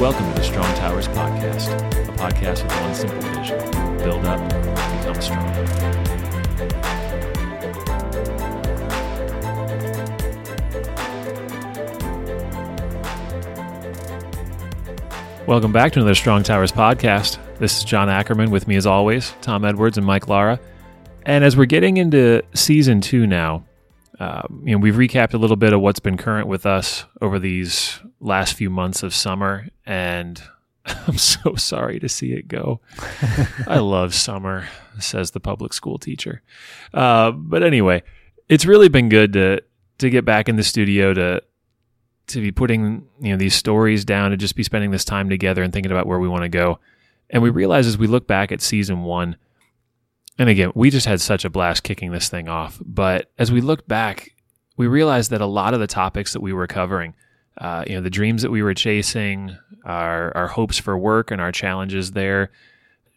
Welcome to the Strong Towers Podcast, a podcast with one simple vision build up, become strong. Welcome back to another Strong Towers podcast. This is John Ackerman with me as always, Tom Edwards and Mike Lara. And as we're getting into season two now, um, you know, we've recapped a little bit of what's been current with us over these last few months of summer, and I'm so sorry to see it go. I love summer, says the public school teacher. Uh, but anyway, it's really been good to to get back in the studio to to be putting you know these stories down, to just be spending this time together and thinking about where we want to go. And we realize as we look back at season one, and again, we just had such a blast kicking this thing off. But as we look back, we realized that a lot of the topics that we were covering, uh, you know, the dreams that we were chasing, our our hopes for work and our challenges there,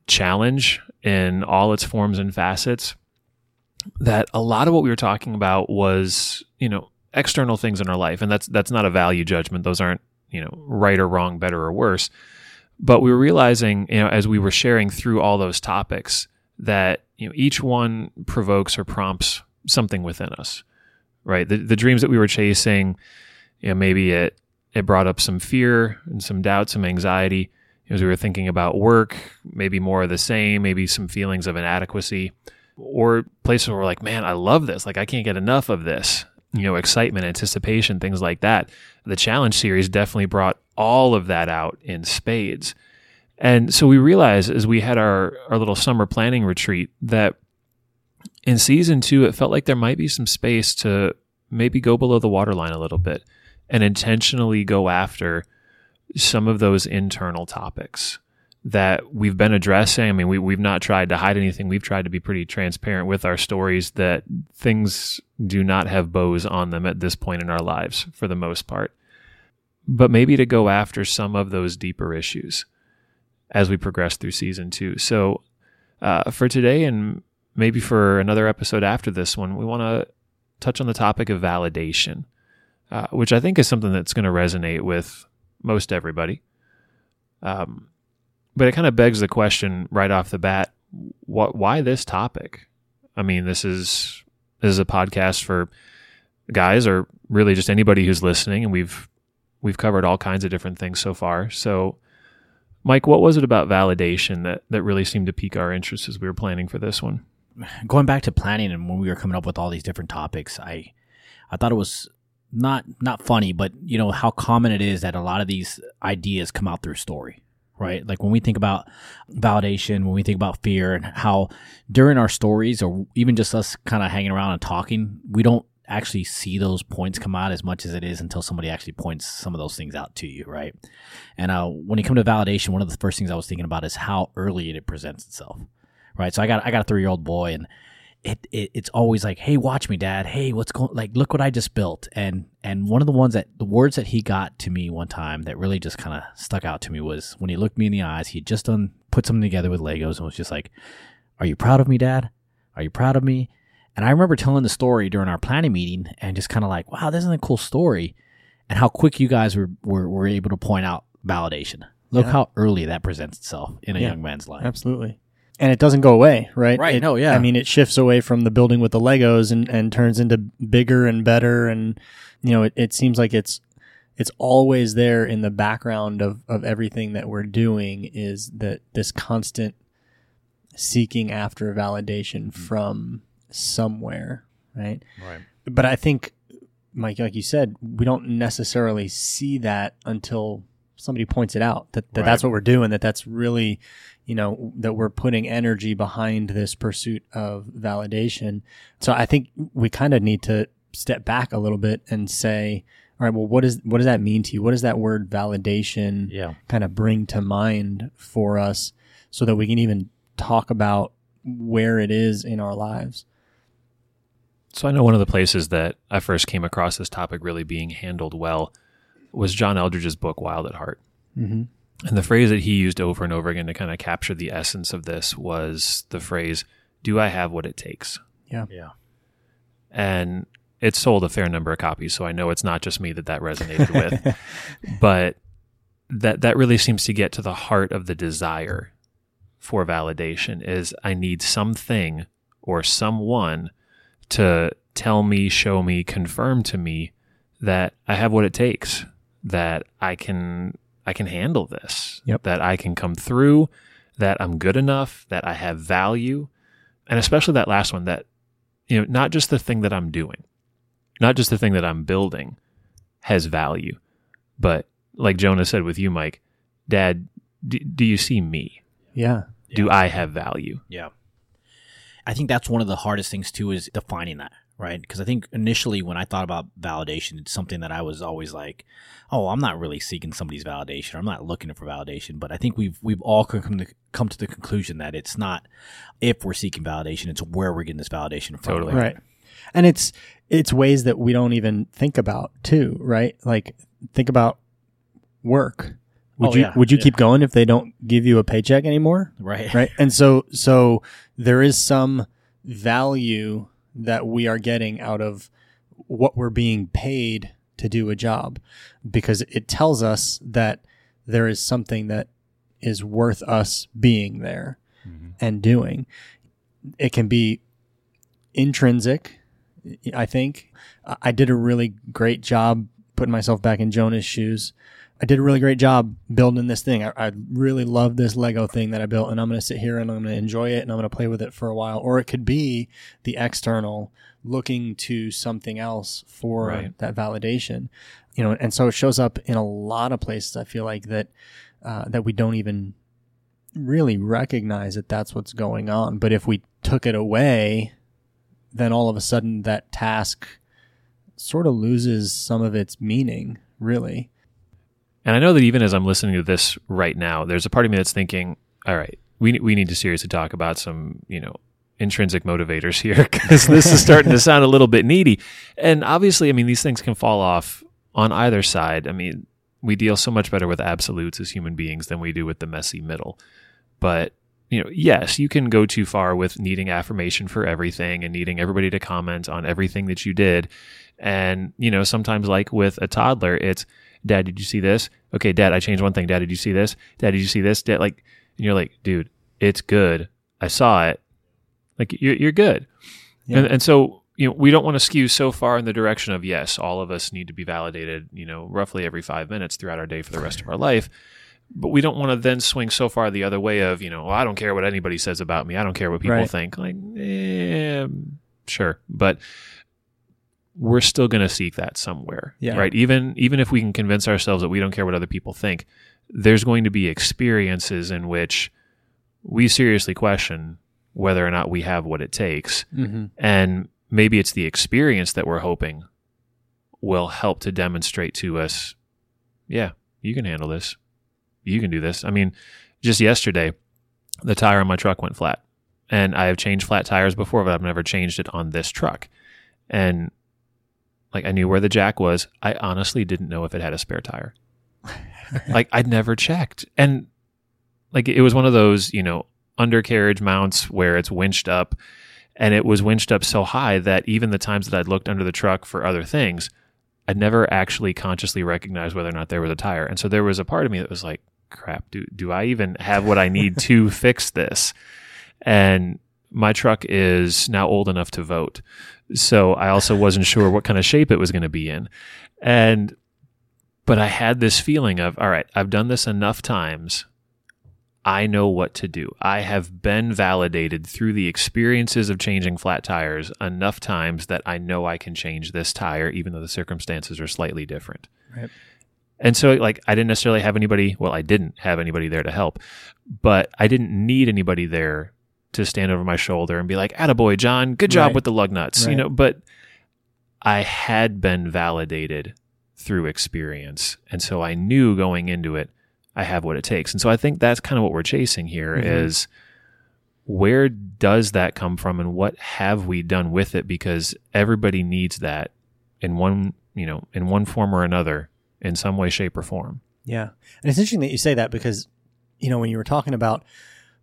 challenge in all its forms and facets, that a lot of what we were talking about was, you know, external things in our life, and that's that's not a value judgment. Those aren't you know right or wrong, better or worse. But we were realizing, you know, as we were sharing through all those topics, that you know each one provokes or prompts something within us, right? The the dreams that we were chasing, you know, maybe it it brought up some fear and some doubt, some anxiety as we were thinking about work, maybe more of the same, maybe some feelings of inadequacy, or places where we're like, man, I love this, like I can't get enough of this, you know, excitement, anticipation, things like that. The challenge series definitely brought all of that out in spades. And so we realized as we had our, our little summer planning retreat that in season two, it felt like there might be some space to maybe go below the waterline a little bit and intentionally go after some of those internal topics that we've been addressing. I mean, we, we've not tried to hide anything. We've tried to be pretty transparent with our stories that things do not have bows on them at this point in our lives for the most part. But maybe to go after some of those deeper issues as we progress through season two. So, uh, for today and maybe for another episode after this one, we want to touch on the topic of validation, uh, which I think is something that's going to resonate with most everybody. Um, but it kind of begs the question right off the bat: what? Why this topic? I mean, this is this is a podcast for guys, or really just anybody who's listening, and we've we've covered all kinds of different things so far. So, Mike, what was it about validation that that really seemed to pique our interest as we were planning for this one? Going back to planning and when we were coming up with all these different topics, I I thought it was not not funny, but you know how common it is that a lot of these ideas come out through story, right? Like when we think about validation, when we think about fear, and how during our stories or even just us kind of hanging around and talking, we don't actually see those points come out as much as it is until somebody actually points some of those things out to you, right? And uh, when you come to validation, one of the first things I was thinking about is how early it presents itself, right? So I got I got a three year old boy, and it, it it's always like, hey, watch me, dad. Hey, what's going? Like, look what I just built. And and one of the ones that the words that he got to me one time that really just kind of stuck out to me was when he looked me in the eyes. He had just done put something together with Legos and was just like, "Are you proud of me, dad? Are you proud of me?" And I remember telling the story during our planning meeting and just kind of like, wow, this is a cool story. And how quick you guys were, were, were able to point out validation. Look Yeah. how early that presents itself in a Yeah. young man's life. Absolutely. And it doesn't go away, right? Right, It- no, yeah. I mean, it shifts away from the building with the Legos and, and turns into bigger and better. And, you know, it, it seems like it's, it's always there in the background of, of everything that we're doing is that this constant seeking after validation mm-hmm. from somewhere, right? Right. But I think, Mike, like you said, we don't necessarily see that until somebody points it out that, that Right. that's what we're doing, that that's really, you know, that we're putting energy behind this pursuit of validation. So I think we kind of need to step back a little bit and say, all right, well, what is what does that mean to you? What does that word validation Yeah. kind of bring to mind for us so that we can even talk about where it is in our lives? So I know one of the places that I first came across this topic really being handled well was John Eldredge's book Wild at Heart. Mm-hmm. And the phrase that he used over and over again to kind of capture the essence of this was the phrase, Do I have what it takes? Yeah. And it sold a fair number of copies. So I know it's not just me that that resonated with. But that that really seems to get to the heart of the desire for validation is I need something or someone to tell me, show me, confirm to me that I have what it takes, that I can I can handle this, Yep. that I can come through, that I'm good enough, that I have value, and especially that last one that you know, not just the thing that I'm doing, not just the thing that I'm building has value, but like Jonah said with you, Mike, Dad, do, do you see me? Yeah. Do I have value? Yeah. I think that's one of the hardest things too is defining that, right? Because I think initially when I thought about validation, it's something that I was always like, "Oh, I'm not really seeking somebody's validation. I'm not looking for validation." But I think we've we've all come to come to the conclusion that it's not if we're seeking validation, it's where we're getting this validation from. Totally. Right. And it's it's ways that we don't even think about too, right? Like think about work. Would Oh, you yeah. would you Yeah. keep going if they don't give you a paycheck anymore? Right. Right? And so so there is some value that we are getting out of what we're being paid to do a job because it tells us that there is something that is worth us being there mm-hmm. and doing. It can be intrinsic, I think. I I did a really great job putting myself back in Jonah's shoes. I did a really great job building this thing. I, I really love this Lego thing that I built, and I'm going to sit here and I'm going to enjoy it and I'm going to play with it for a while. Or it could be the external looking to something else for Right. that validation, you know. And so it shows up in a lot of places. I feel like that uh, that we don't even really recognize that that's what's going on. But if we took it away, then all of a sudden that task sort of loses some of its meaning, really. And I know that even as I'm listening to this right now, there's a part of me that's thinking, all right, we, we need to seriously talk about some, you know, intrinsic motivators here because this is starting to sound a little bit needy. And obviously, I mean, these things can fall off on either side. I mean, we deal so much better with absolutes as human beings than we do with the messy middle. But, you know, yes, you can go too far with needing affirmation for everything and needing everybody to comment on everything that you did. And, you know, sometimes like with a toddler, it's, Dad, did you see this? Okay, Dad, I changed one thing. Dad, did you see this? Dad, did you see this? Dad, like, and you're like, dude, it's good. I saw it. Like, you're you're good. Yeah. And and so you know we don't want to skew so far in the direction of yes, all of us need to be validated. You know, roughly every five minutes throughout our day for the rest of our life. But we don't want to then swing so far the other way of you know, well, I don't care what anybody says about me. I don't care what people Right. think. Like, eh, sure, but we're still going to seek that somewhere Yeah. right? Even even if we can convince ourselves that we don't care what other people think there's going to be experiences in which we seriously question whether or not we have what it takes. Mm-hmm. and maybe it's the experience that we're hoping will help to demonstrate to us yeah you can handle this. You can do this. I mean just yesterday the tire on my truck went flat. And i have changed flat tires before but i've never changed it on this truck. And like i knew where the jack was i honestly didn't know if it had a spare tire like i'd never checked and like it was one of those you know undercarriage mounts where it's winched up and it was winched up so high that even the times that I'd looked under the truck for other things, I'd never actually consciously recognized whether or not there was a tire. And so there was a part of me that was like, crap, do, do I even have what I need to fix this? And my truck is now old enough to vote. So I also wasn't sure what kind of shape it was going to be in. And, but I had this feeling of, all right, I've done this enough times. I know what to do. I have been validated through the experiences of changing flat tires enough times that I know I can change this tire, even though the circumstances are slightly different. Right. And so, like, I didn't necessarily have anybody, well, I didn't have anybody there to help, but I didn't need anybody there to stand over my shoulder and be like, attaboy, John, good job Right. with the lug nuts, you know, but I had been validated through experience. And so I knew going into it, I have what it takes. And so I think that's kind of what we're chasing here is Mhm. where does that come from and what have we done with it? Because everybody needs that in one, you know, in one form or another, in some way, shape, or form. Yeah. And it's interesting that you say that because, you know, when you were talking about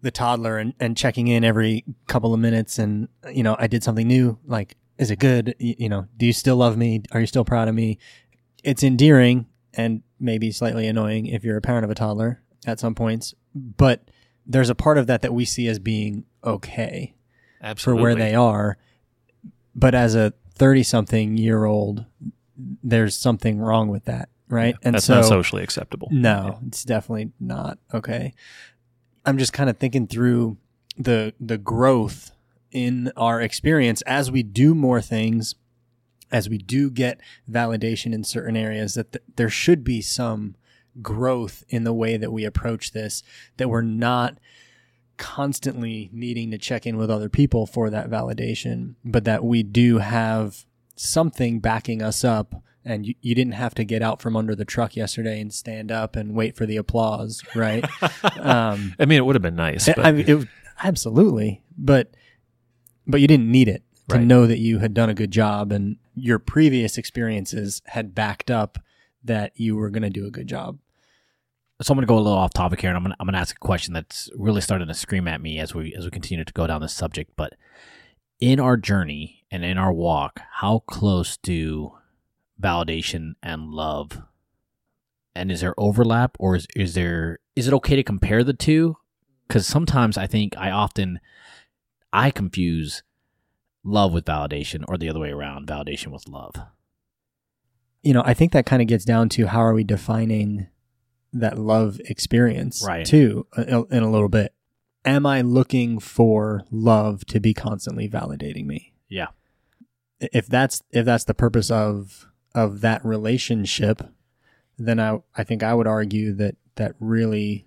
the toddler and, and checking in every couple of minutes and, you know, I did something new, like, is it good? Y- You know, do you still love me? Are you still proud of me? It's endearing and maybe slightly annoying if you're a parent of a toddler at some points, but there's a part of that that we see as being okay Absolutely. for where they are. But as a 30 something year old, there's something wrong with that, right? and That's so not socially acceptable. no, it's definitely not okay. I'm just kind of thinking through the the growth in our experience as we do more things, as we do get validation in certain areas that th- there should be some growth in the way that we approach this that we're not constantly needing to check in with other people for that validation, but that we do have something backing us up. And you, you didn't have to get out from under the truck yesterday and stand up and wait for the applause, right? um, I mean, it would have been nice. But I mean, it, absolutely, but but you didn't need it to Right. know that you had done a good job, and your previous experiences had backed up that you were going to do a good job. So I'm going to go a little off topic here, and I'm going to, I'm going to ask a question that's really starting to scream at me as we as we continue to go down this subject. But in our journey and in our walk, how close do validation and love, and is there overlap, or is is there is it okay to compare the two? Because sometimes I think I often I confuse love with validation, or the other way around, validation with love. You know, I think that kind of gets down to how are we defining that love experience, Right. Too, uh, in a little bit. Am I looking for love to be constantly validating me? Yeah. if that's if that's the purpose of of that relationship, then I I think I would argue that that really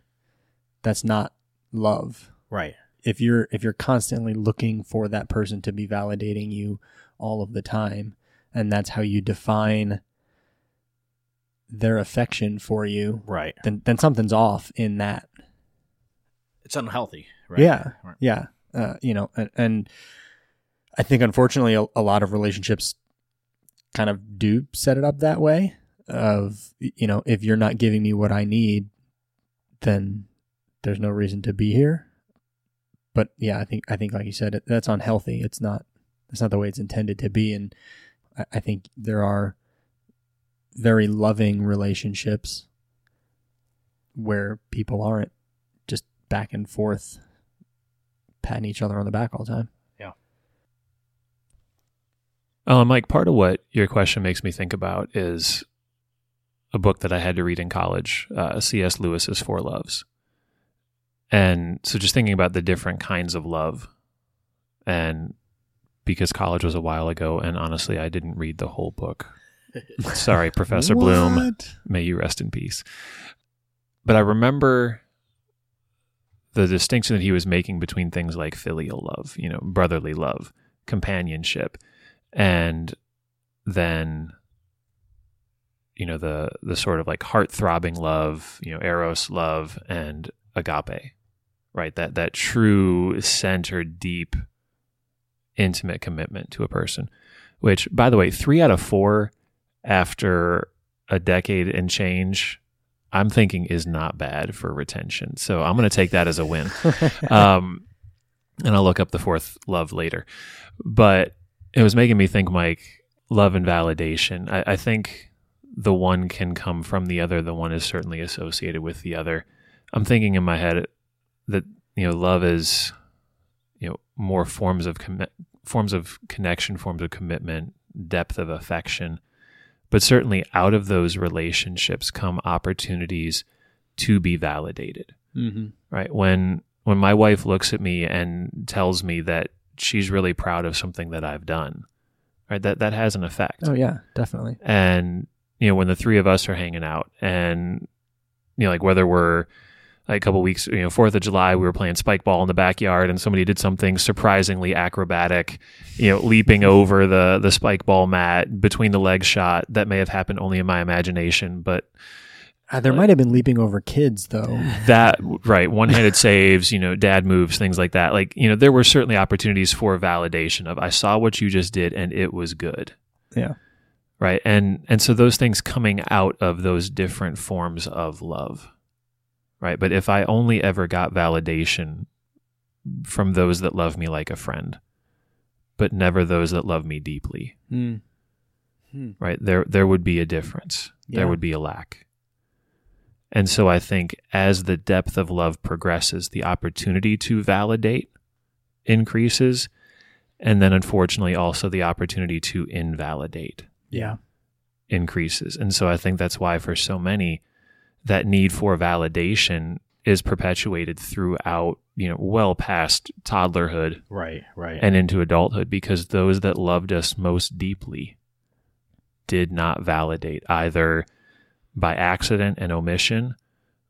that's not love. Right. If you're if you're constantly looking for that person to be validating you all of the time and that's how you define their affection for you, Right. then then something's off in that. It's unhealthy. Right. Yeah. Right. Yeah. Uh, you know, and, and I think unfortunately a, a lot of relationships kind of do set it up that way of, you know, if you're not giving me what I need, then there's no reason to be here. But yeah, I think, I think, like you said, that's unhealthy. It's not, that's not the way it's intended to be. And I, I think there are very loving relationships where people aren't just back and forth patting each other on the back all the time. Oh, Mike, part of what your question makes me think about is a book that I had to read in college, uh, C.S. Lewis's Four Loves. And so just thinking about the different kinds of love, and because college was a while ago, and honestly, I didn't read the whole book. Sorry, Professor Bloom. May you rest in peace. But I remember the distinction that he was making between things like filial love, you know, brotherly love, companionship, and then you know the the sort of like heart throbbing love, you know, eros love and agape, right? That that true centered, deep, intimate commitment to a person. Which, by the way, three out of four after a decade and change, I'm thinking is not bad for retention. So I'm going to take that as a win. um, and I'll look up the fourth love later. But it was making me think, Mike, love and validation. I, I think the one can come from the other. The one is certainly associated with the other. I'm thinking in my head that you know love is you know more forms of commi- forms of connection, forms of commitment, depth of affection. But certainly out of those relationships come opportunities to be validated Mm-hmm. right when when my wife looks at me and tells me that she's really proud of something that I've done right that that has an effect Oh yeah, definitely. and you know when the three of us are hanging out and you know like whether we're like a couple weeks you know fourth of july we were playing spike ball in the backyard and somebody did something surprisingly acrobatic you know leaping over the the spike ball mat between the legs shot that may have happened only in my imagination but Uh, there might have been leaping over kids though. that right one-handed saves you know dad moves things like that like you know there were certainly opportunities for validation of i saw what you just did and it was good Yeah. right and and so those things coming out of those different forms of love right but if i only ever got validation from those that love me like a friend but never those that love me deeply Mm. right there there would be a difference Yeah. there would be a lack And so I think as the depth of love progresses, the opportunity to validate increases. And then unfortunately, also the opportunity to invalidate Yeah. increases. And so I think that's why for so many, that need for validation is perpetuated throughout, you know, well past toddlerhood Right, right. and into adulthood because those that loved us most deeply did not validate either by accident and omission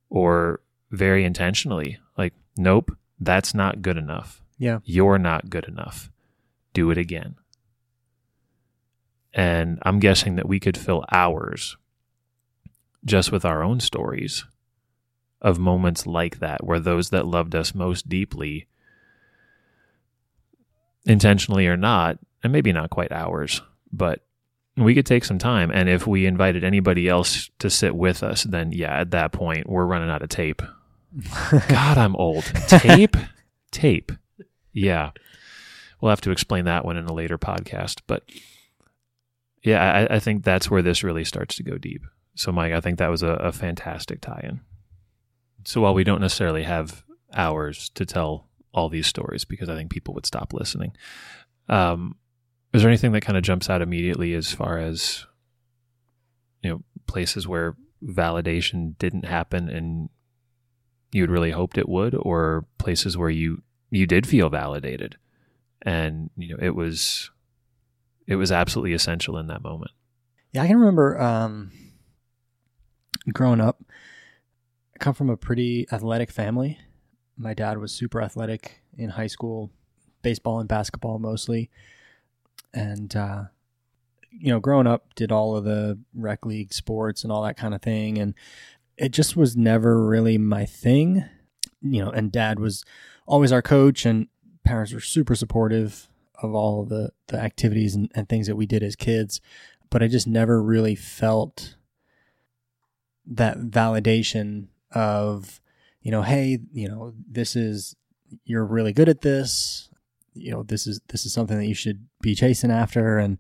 or very intentionally. Like, nope, that's not good enough. Yeah. You're not good enough. Do it again. And I'm guessing that we could fill hours just with our own stories of moments like that where those that loved us most deeply intentionally or not, and maybe not quite hours, but we could take some time. And if we invited anybody else to sit with us, then yeah, at that point, we're running out of tape. God, I'm old. Tape? tape. Yeah. We'll have to explain that one in a later podcast. But yeah, I, I think that's where this really starts to go deep. So, Mike, I think that was a, a fantastic tie in. So, while we don't necessarily have hours to tell all these stories because I think people would stop listening, um, is there anything that kind of jumps out immediately as far as you know places where validation didn't happen and you'd really hoped it would, or places where you you did feel validated and you know it was it was absolutely essential in that moment. Yeah, I can remember um, growing up. I come from a pretty athletic family. My dad was super athletic in high school, baseball and basketball mostly, and uh, you know, growing up, did all of the rec league sports and all that kind of thing, and it just was never really my thing. You know, and dad was always our coach, and parents were super supportive of all of the the activities and, and things that we did as kids but I just never really felt that validation of, you know, hey, you know, this is you're really good at this. You know, this is this is something that you should be chasing after. And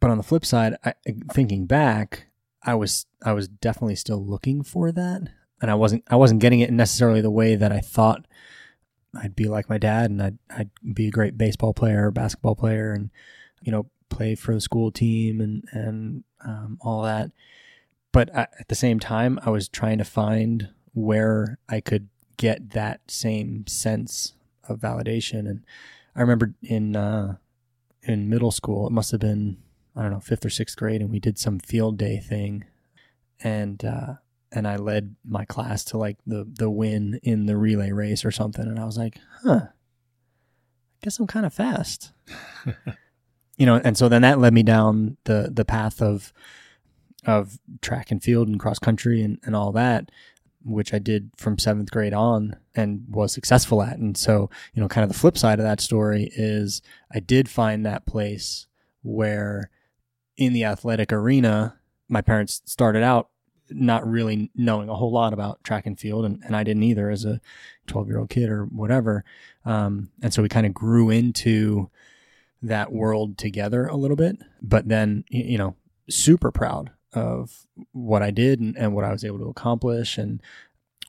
but on the flip side, I, thinking back, I was I was definitely still looking for that, and I wasn't I wasn't getting it necessarily the way that I thought I'd be like my dad, and I'd I'd be a great baseball player, or basketball player, and you know play for the school team and and um, all that. But I, at the same time, I was trying to find where I could get that same sense of validation. And I remember in uh, in middle school, it must have been I don't know fifth or sixth grade, and we did some field day thing, and uh, and I led my class to like the the win in the relay race or something, and I was like, huh, I guess I'm kind of fast. You know, and so then that led me down the the path of of track and field and cross country and, and all that, which I did from seventh grade on and was successful at. And so, you know, kind of the flip side of that story is I did find that place where in the athletic arena, my parents started out not really knowing a whole lot about track and field, and, and I didn't either as a 12 year old kid or whatever. Um, and so we kind of grew into that world together a little bit, but then, you know, super proud of what I did and, and what I was able to accomplish and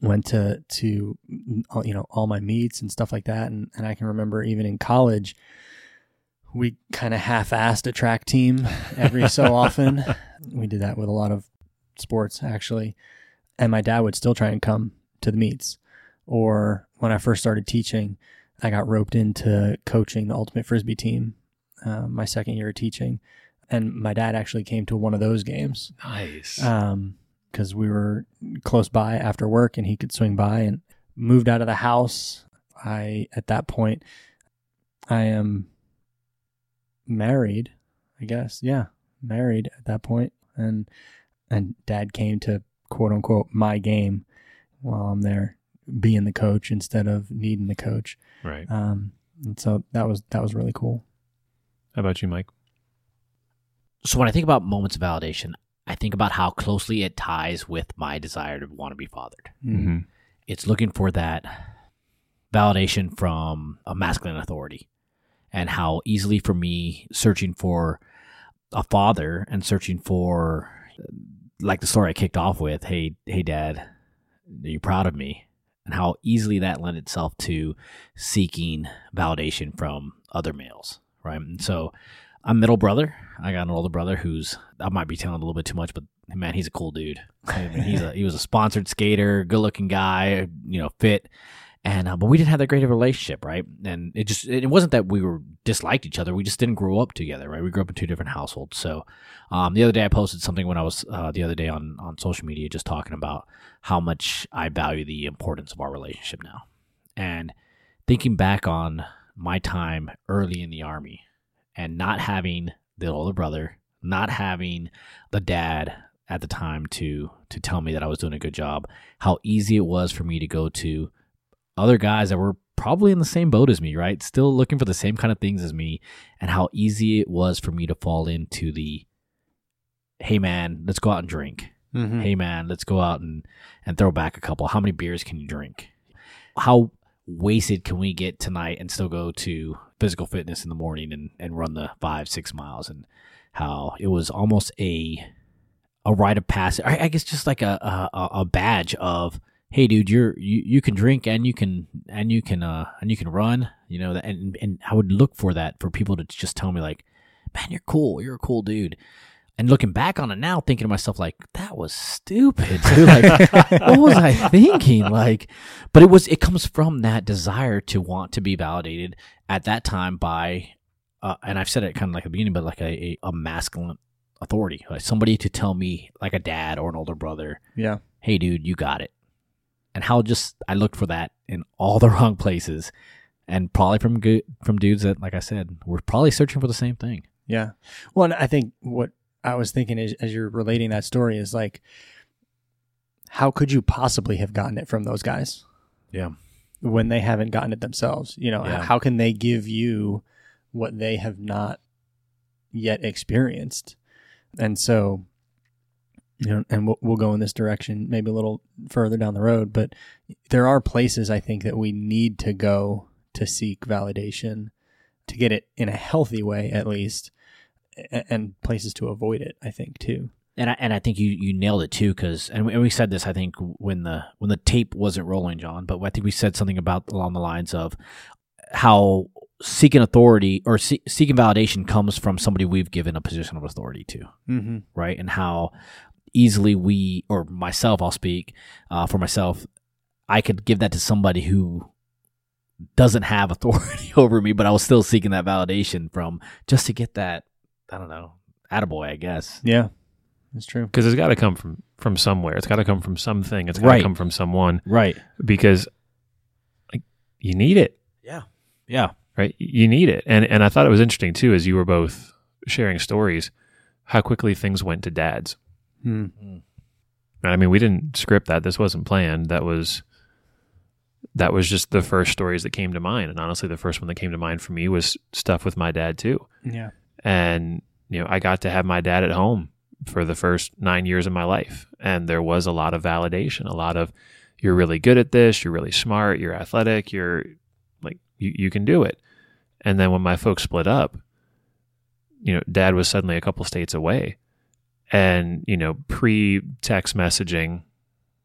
went to, to, you know, all my meets and stuff like that. And, and I can remember even in college, we kind of half-assed a track team every so often. We did that with a lot of sports actually. And my dad would still try and come to the meets. Or when I first started teaching, I got roped into coaching the ultimate frisbee team uh, my second year of teaching, and my dad actually came to one of those games. Nice. Um, because we were close by after work, and he could swing by and moved out of the house. I at that point, I am married. I guess, yeah, married at that point, and and dad came to quote unquote my game while I'm there being the coach instead of needing the coach. right. Um, and so that was that was really cool. How about you, Mike? So when I think about moments of validation, I think about how closely it ties with my desire to want to be fathered. Mm-hmm. It's looking for that validation from a masculine authority and how easily for me searching for a father and searching for like the story I kicked off with, hey, hey, dad, are you proud of me? And how easily that lent itself to seeking validation from other males, right? And so I'm middle brother. I got an older brother who's I might be telling a little bit too much, but man, he's a cool dude. I mean, he's a he was a sponsored skater, good looking guy, you know, fit. And uh, but we didn't have that great of a relationship, right? And it just it wasn't that we were disliked each other. We just didn't grow up together, right? We grew up in two different households. So um, the other day I posted something when I was uh, the other day on on social media, just talking about how much I value the importance of our relationship now, and thinking back on my time early in the army and not having the older brother, not having the dad at the time to to tell me that I was doing a good job, how easy it was for me to go to other guys that were probably in the same boat as me, right? Still looking for the same kind of things as me, and how easy it was for me to fall into the hey man, let's go out and drink. Mm-hmm. Hey man, let's go out and, and throw back a couple. How many beers can you drink? How wasted can we get tonight and still go to physical fitness in the morning and, and run the five, six miles and how it was almost a a rite of passage. I, guess just like a, a a badge of hey dude you're you, you can drink and you can and you can uh and you can run you know and and i would look for that for people to just tell me like man you're cool you're a cool dude and looking back on it now thinking to myself like that was stupid like what was i thinking? Like but it was it comes from that desire to want to be validated at that time by uh, and i've said it kind of like the beginning but like a, a, a masculine authority like somebody to tell me like a dad or an older brother Yeah. hey dude you got it. And how just i looked for that in all the wrong places. And probably from good from dudes that like i said were probably searching for the same thing. Yeah. Well, and I think what I was thinking is, as you're relating that story is like, how could you possibly have gotten it from those guys yeah when they haven't gotten it themselves? You know, Yeah. how can they give you what they have not yet experienced? And so, you know, and we'll, we'll go in this direction maybe a little further down the road, but there are places I think that we need to go to seek validation to get it in a healthy way, at least, and places to avoid it, I think, too. and I, and I think you, you nailed it too because and we, and we said this I think when the when the tape wasn't rolling John but I think we said something about along the lines of how seeking authority or see, seeking validation comes from somebody we've given a position of authority to Mm-hmm. right? And how easily we, or myself, I'll speak uh, for myself, I could give that to somebody who doesn't have authority over me, but I was still seeking that validation from just to get that, I don't know, attaboy, I guess. Yeah, that's true. because it's got to come from from somewhere. It's got to come from something. It's got to Right. come from someone Right. because like you need it, Yeah. Yeah. right? You need it. And and I thought it was interesting too as you were both sharing stories how quickly things went to dads. Mm-hmm. I mean, we didn't script that. This wasn't planned. That was that was just the first stories that came to mind. And honestly, the first one that came to mind for me was stuff with my dad too. Yeah. And you know i got to have my dad at home for the first nine years of my life. And there was a lot of validation a lot of you're really good at this. You're really smart. You're athletic. You're like you, you can do it. And then when my folks split up you know dad was suddenly a couple states away. And you know pre text messaging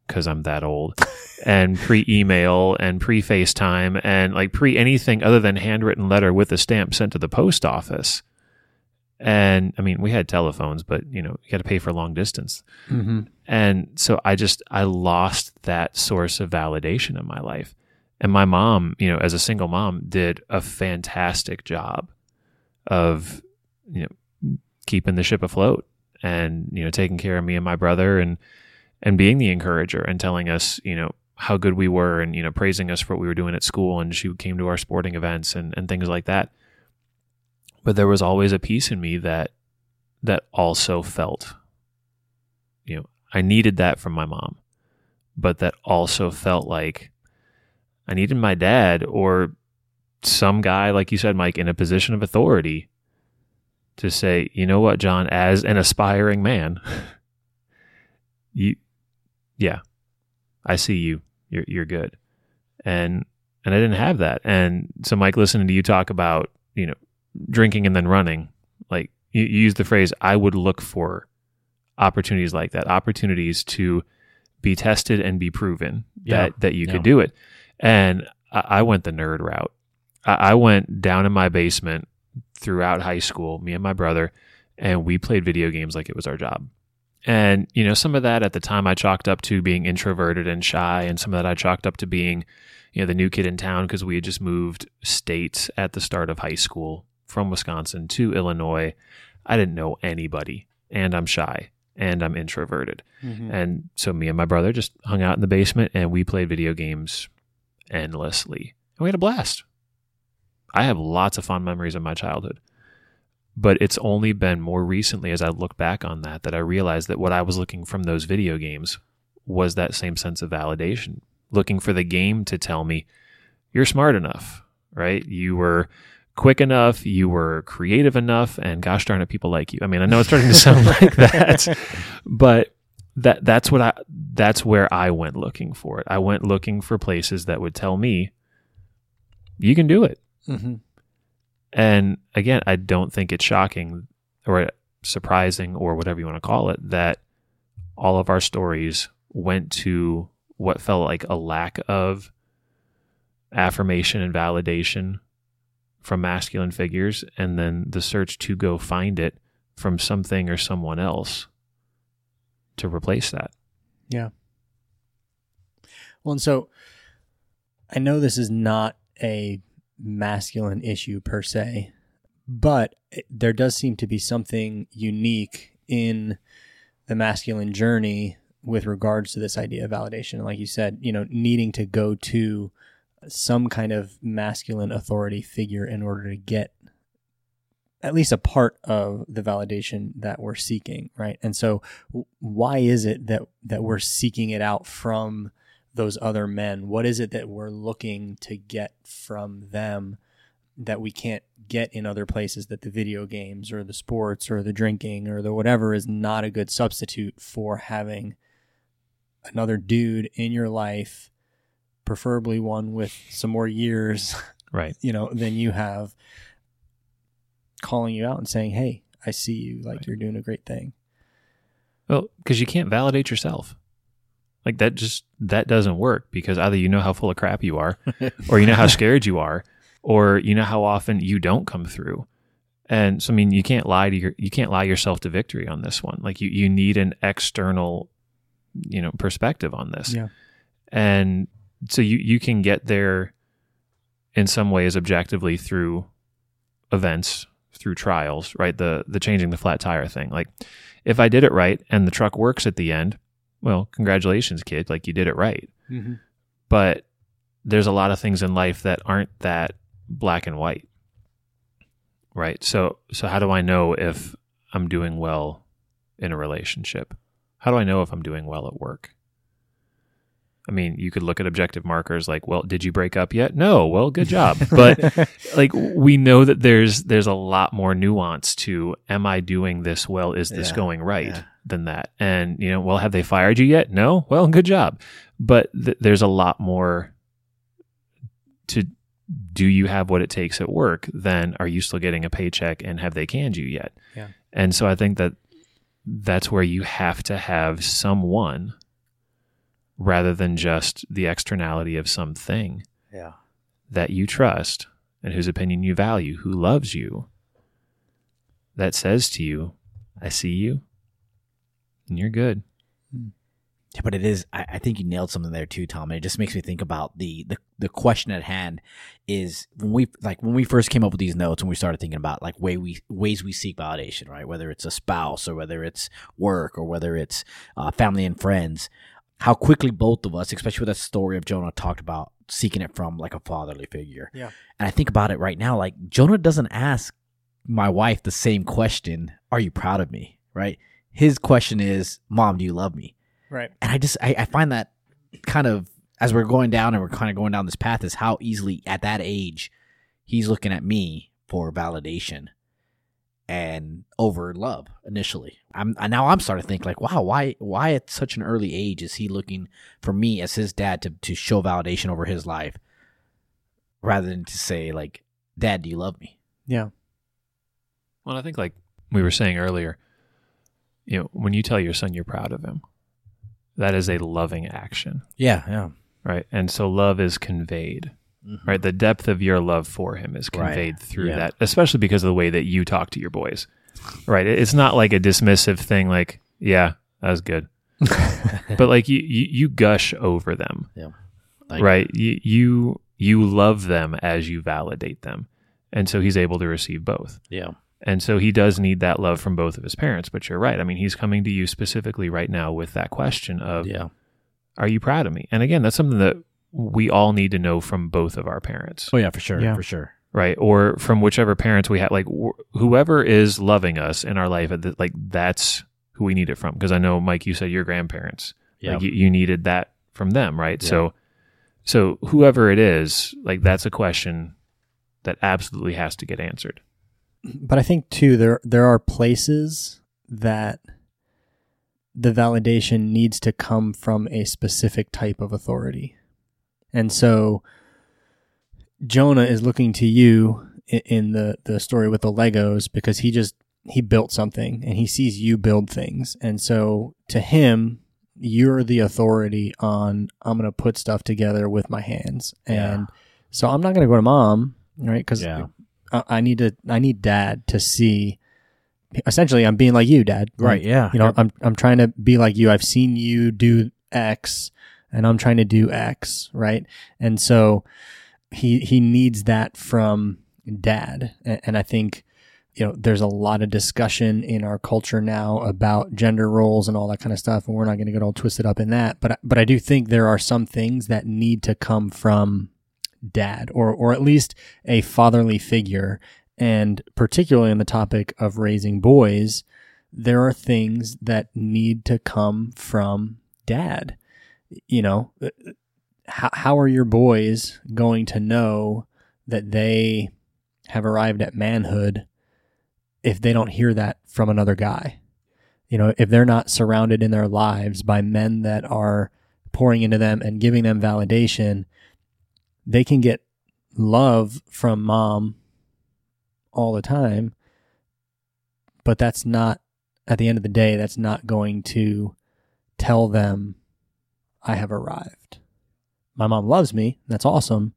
because i'm that old and pre email and pre FaceTime and like pre anything other than handwritten letter with a stamp sent to the post office. And I mean, we had telephones, but you know, you got to pay for long distance. Mm-hmm. And so I just, I lost that source of validation in my life. And my mom, you know, as a single mom, did a fantastic job of, you know, keeping the ship afloat and, you know, taking care of me and my brother and, and being the encourager and telling us, you know, how good we were and, you know, praising us for what we were doing at school. And she came to our sporting events and, and things like that. But there was always a piece in me that, that also felt, you know, I needed that from my mom, but that also felt like I needed my dad or some guy, like you said, Mike, in a position of authority to say, you know what, John, as an aspiring man, you, yeah, I see you. You're you're good, and and I didn't have that. And so, Mike, listening to you talk about you know drinking and then running, like you, you use the phrase, I would look for, opportunities like that, opportunities to be tested and be proven Yeah. that that you Yeah. could do it. And I, I went the nerd route. I, I went down in my basement throughout high school, me and my brother, and we played video games like it was our job. And you know, some of that at the time I chalked up to being introverted and shy, and some of that I chalked up to being, you know, the new kid in town because we had just moved states at the start of high school from Wisconsin to Illinois. I didn't know anybody, and I'm shy and I'm introverted. Mhm. And so me and my brother just hung out in the basement and we played video games endlessly. And we had a blast. I have lots of fond memories of my childhood. But it's only been more recently as I look back on that that I realized that what I was looking from those video games was that same sense of validation, looking for the game to tell me you're smart enough, right? You were quick enough, you were creative enough, and gosh darn it, people like you. I mean, I know it's starting to sound like that, but that that's what I that's where I went looking for it. I went looking for places that would tell me you can do it. Mhm. And again, I don't think it's shocking or surprising or whatever you want to call it that all of our stories went to what felt like a lack of affirmation and validation from masculine figures and then the search to go find it from something or someone else to replace that. Yeah. Well, and so I know this is not a masculine issue per se, but there does seem to be something unique in the masculine journey with regards to this idea of validation. Like you said, you know, needing to go to some kind of masculine authority figure in order to get at least a part of the validation that we're seeking, right? And so, why is it that that we're seeking it out from those other men? What is it that we're looking to get from them that we can't get in other places that the video games or the sports or the drinking or the whatever is not a good substitute for having another dude in your life, preferably one with some more years, Right. you know, than you have calling you out and saying, "Hey, I see you like Right. you're doing a great thing." Well, because you can't validate yourself. Like that just that doesn't work because either you know how full of crap you are, or you know how scared you are, or you know how often you don't come through. And so I mean you can't lie to your you can't lie yourself to victory on this one. Like you, you need an external, you know, perspective on this. Yeah. And so you, you can get there in some ways objectively through events, through trials, right? The the changing the flat tire thing. Like if I did it right and the truck works at the end, well, congratulations, kid. Like you did it right. Mm-hmm. But there's a lot of things in life that aren't that black and white. Right? So so how do I know if I'm doing well in a relationship? How do I know if I'm doing well at work? I mean, you could look at objective markers like, well, did you break up yet? No. Well, good job. But like we know that there's there's a lot more nuance to am I doing this well? Is this Yeah, going right yeah. than that? And you know, well, have they fired you yet? No. Well, good job. But th- there's a lot more to do you have what it takes at work than are you still getting a paycheck and have they canned you yet? Yeah. And so I think that that's where you have to have someone rather than just the externality of something Yeah. that you trust and whose opinion you value, who loves you, that says to you, I see you and you're good. Yeah, but it is. I, I think you nailed something there too, Tom. And it just makes me think about the, the the question at hand is when we like when we first came up with these notes and we started thinking about like way we ways we seek validation, right? Whether it's a spouse or whether it's work or whether it's uh, family and friends. How quickly both of us, especially with that story of Jonah, talked about seeking it from like a fatherly figure. Yeah. And I think about it right now, like Jonah doesn't ask my wife the same question, "Are you proud of me?" Right? His question is, "Mom, do you love me?" Right. and I just I, I find that kind of as we're going down and we're kind of going down this path is how easily at that age he's looking at me for validation and over love initially. I'm and now I'm starting to think like, wow, why why at such an early age is he looking for me as his dad to to show validation over his life rather than to say like, Dad, do you love me? Yeah. Well, I think like we were saying earlier, you know, when you tell your son you're proud of him, that is a loving action, Yeah, yeah. right? And so love is conveyed, Mhm. right? The depth of your love for him is Right. conveyed through Yeah. that, especially because of the way that you talk to your boys, right? It's not like a dismissive thing, like, yeah, that was good, but like you, you, you gush over them, Like, right? You, you, you love them as you validate them. And so he's able to receive both. Yeah. And so he does need that love from both of his parents. But you're right. I mean, he's coming to you specifically right now with that question of, Yeah. are you proud of me? And again, that's something that we all need to know from both of our parents, Oh yeah, for sure. Yeah. For sure. right? Or from whichever parents we have. Like wh- whoever is loving us in our life, at the- like that's who we need it from. Because I know, Mike, you said your grandparents, Yeah. like you, you needed that from them, right? Yeah. So, so whoever it is, like that's a question that absolutely has to get answered. but I think too there there are places that the validation needs to come from a specific type of authority. And so Jonah is looking to you in the the story with the Legos because he just he built something and he sees you build things. And so to him you're the authority on I'm going to put stuff together with my hands. Yeah. And so I'm not going to go to mom, right? Cuz Yeah. I, I need to I need dad to see essentially I'm being like you dad Right. Like, Yeah. you know I'm I'm trying to be like you I've seen you do x and I'm trying to do x right? And so he he needs that from dad. And, I think you know there's a lot of discussion in our culture now about gender roles and all that kind of stuff and we're not going to get all twisted up in that but but I do think there are some things that need to come from dad or or at least a fatherly figure. And particularly on the topic of raising boys there are things that need to come from dad you know uh, how, how are your boys going to know that they have arrived at manhood if they don't hear that from another guy? You know if they're not surrounded in their lives by men that are pouring into them and giving them validation they can get love from mom all the time but that's not at the end of the day that's not going to tell them i have arrived my mom loves me that's awesome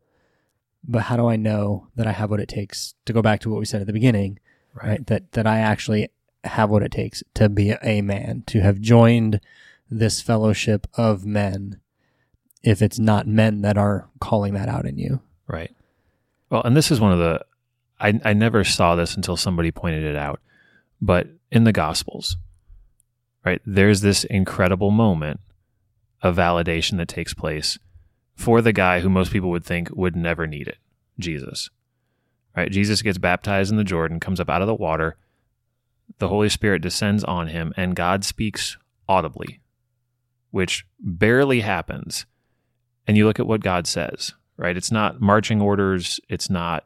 but how do i know that i have what it takes to go back to what we said at the beginning right, that that i actually have what it takes to be a man to have joined this fellowship of men if it's not men that are calling that out in you Right. Well, and this is one of the I I never saw this until somebody pointed it out. But in the gospels, right? There's this incredible moment of validation that takes place for the guy who most people would think would never need it, Jesus. Right? Jesus gets baptized in the Jordan, comes up out of the water. The Holy Spirit descends on him and God speaks audibly, which barely happens. And you look at what God says, right? It's not marching orders. It's not,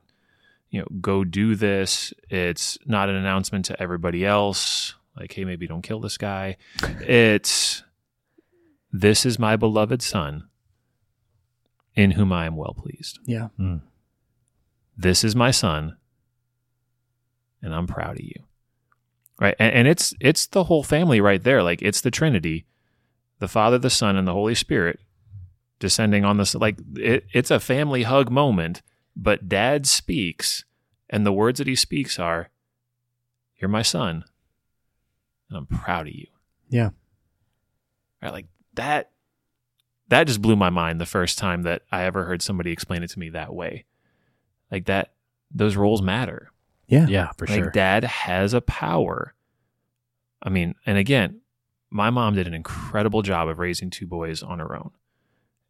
you know, go do this. It's not an announcement to everybody else, like, hey, maybe don't kill this guy. It's, this is my beloved son in whom I am well pleased. yeah hmm. This is my son and I'm proud of you. Right. And, and it's, it's the whole family right there. Like, it's the Trinity, the Father, the Son, and the Holy Spirit descending on this like it, it's a family hug moment but dad speaks and the words that he speaks are you're my son and i'm proud of you Yeah. right like that that just blew my mind the first time that i ever heard somebody explain it to me that way. Like that those roles matter. Yeah. Yeah, for like sure. dad has a power. I mean and again my mom did an incredible job of raising two boys on her own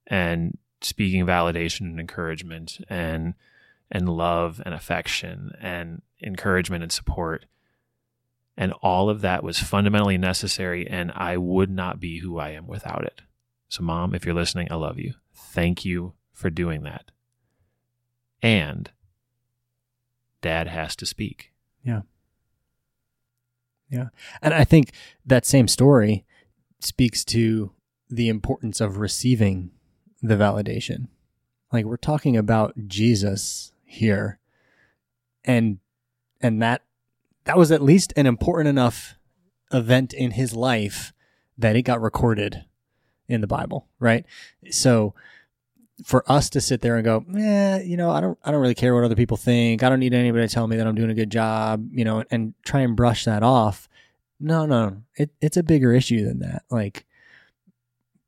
and speaking validation and encouragement and and love and affection and encouragement and support and all of that was fundamentally necessary and I would not be who I am without it. So mom, if you're listening, I love you. Thank you for doing that. And dad has to speak. Yeah. Yeah. And I think that same story speaks to the importance of receiving the validation. Like we're talking about Jesus here. And and that that was at least an important enough event in his life that it got recorded in the Bible, right? So for us to sit there and go, eh, you know, I don't, I don't really care what other people think. I don't need anybody to tell me that I'm doing a good job, you know, and try and brush that off. No, no, it, it's a bigger issue than that. Like,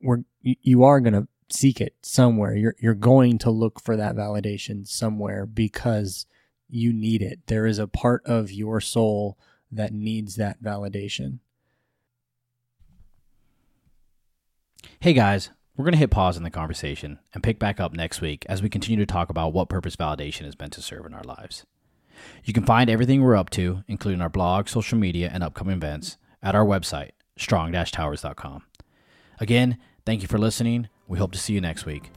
we're, you, you are going to seek it somewhere. You're, you're going to look for that validation somewhere because you need it. There is a part of your soul that needs that validation. Hey guys, we're going to hit pause in the conversation and pick back up next week as we continue to talk about what purpose validation is meant to serve in our lives. You can find everything we're up to, including our blog, social media, and upcoming events, at our website, strong-towers.com. Again, thank you for listening. We hope to see you next week.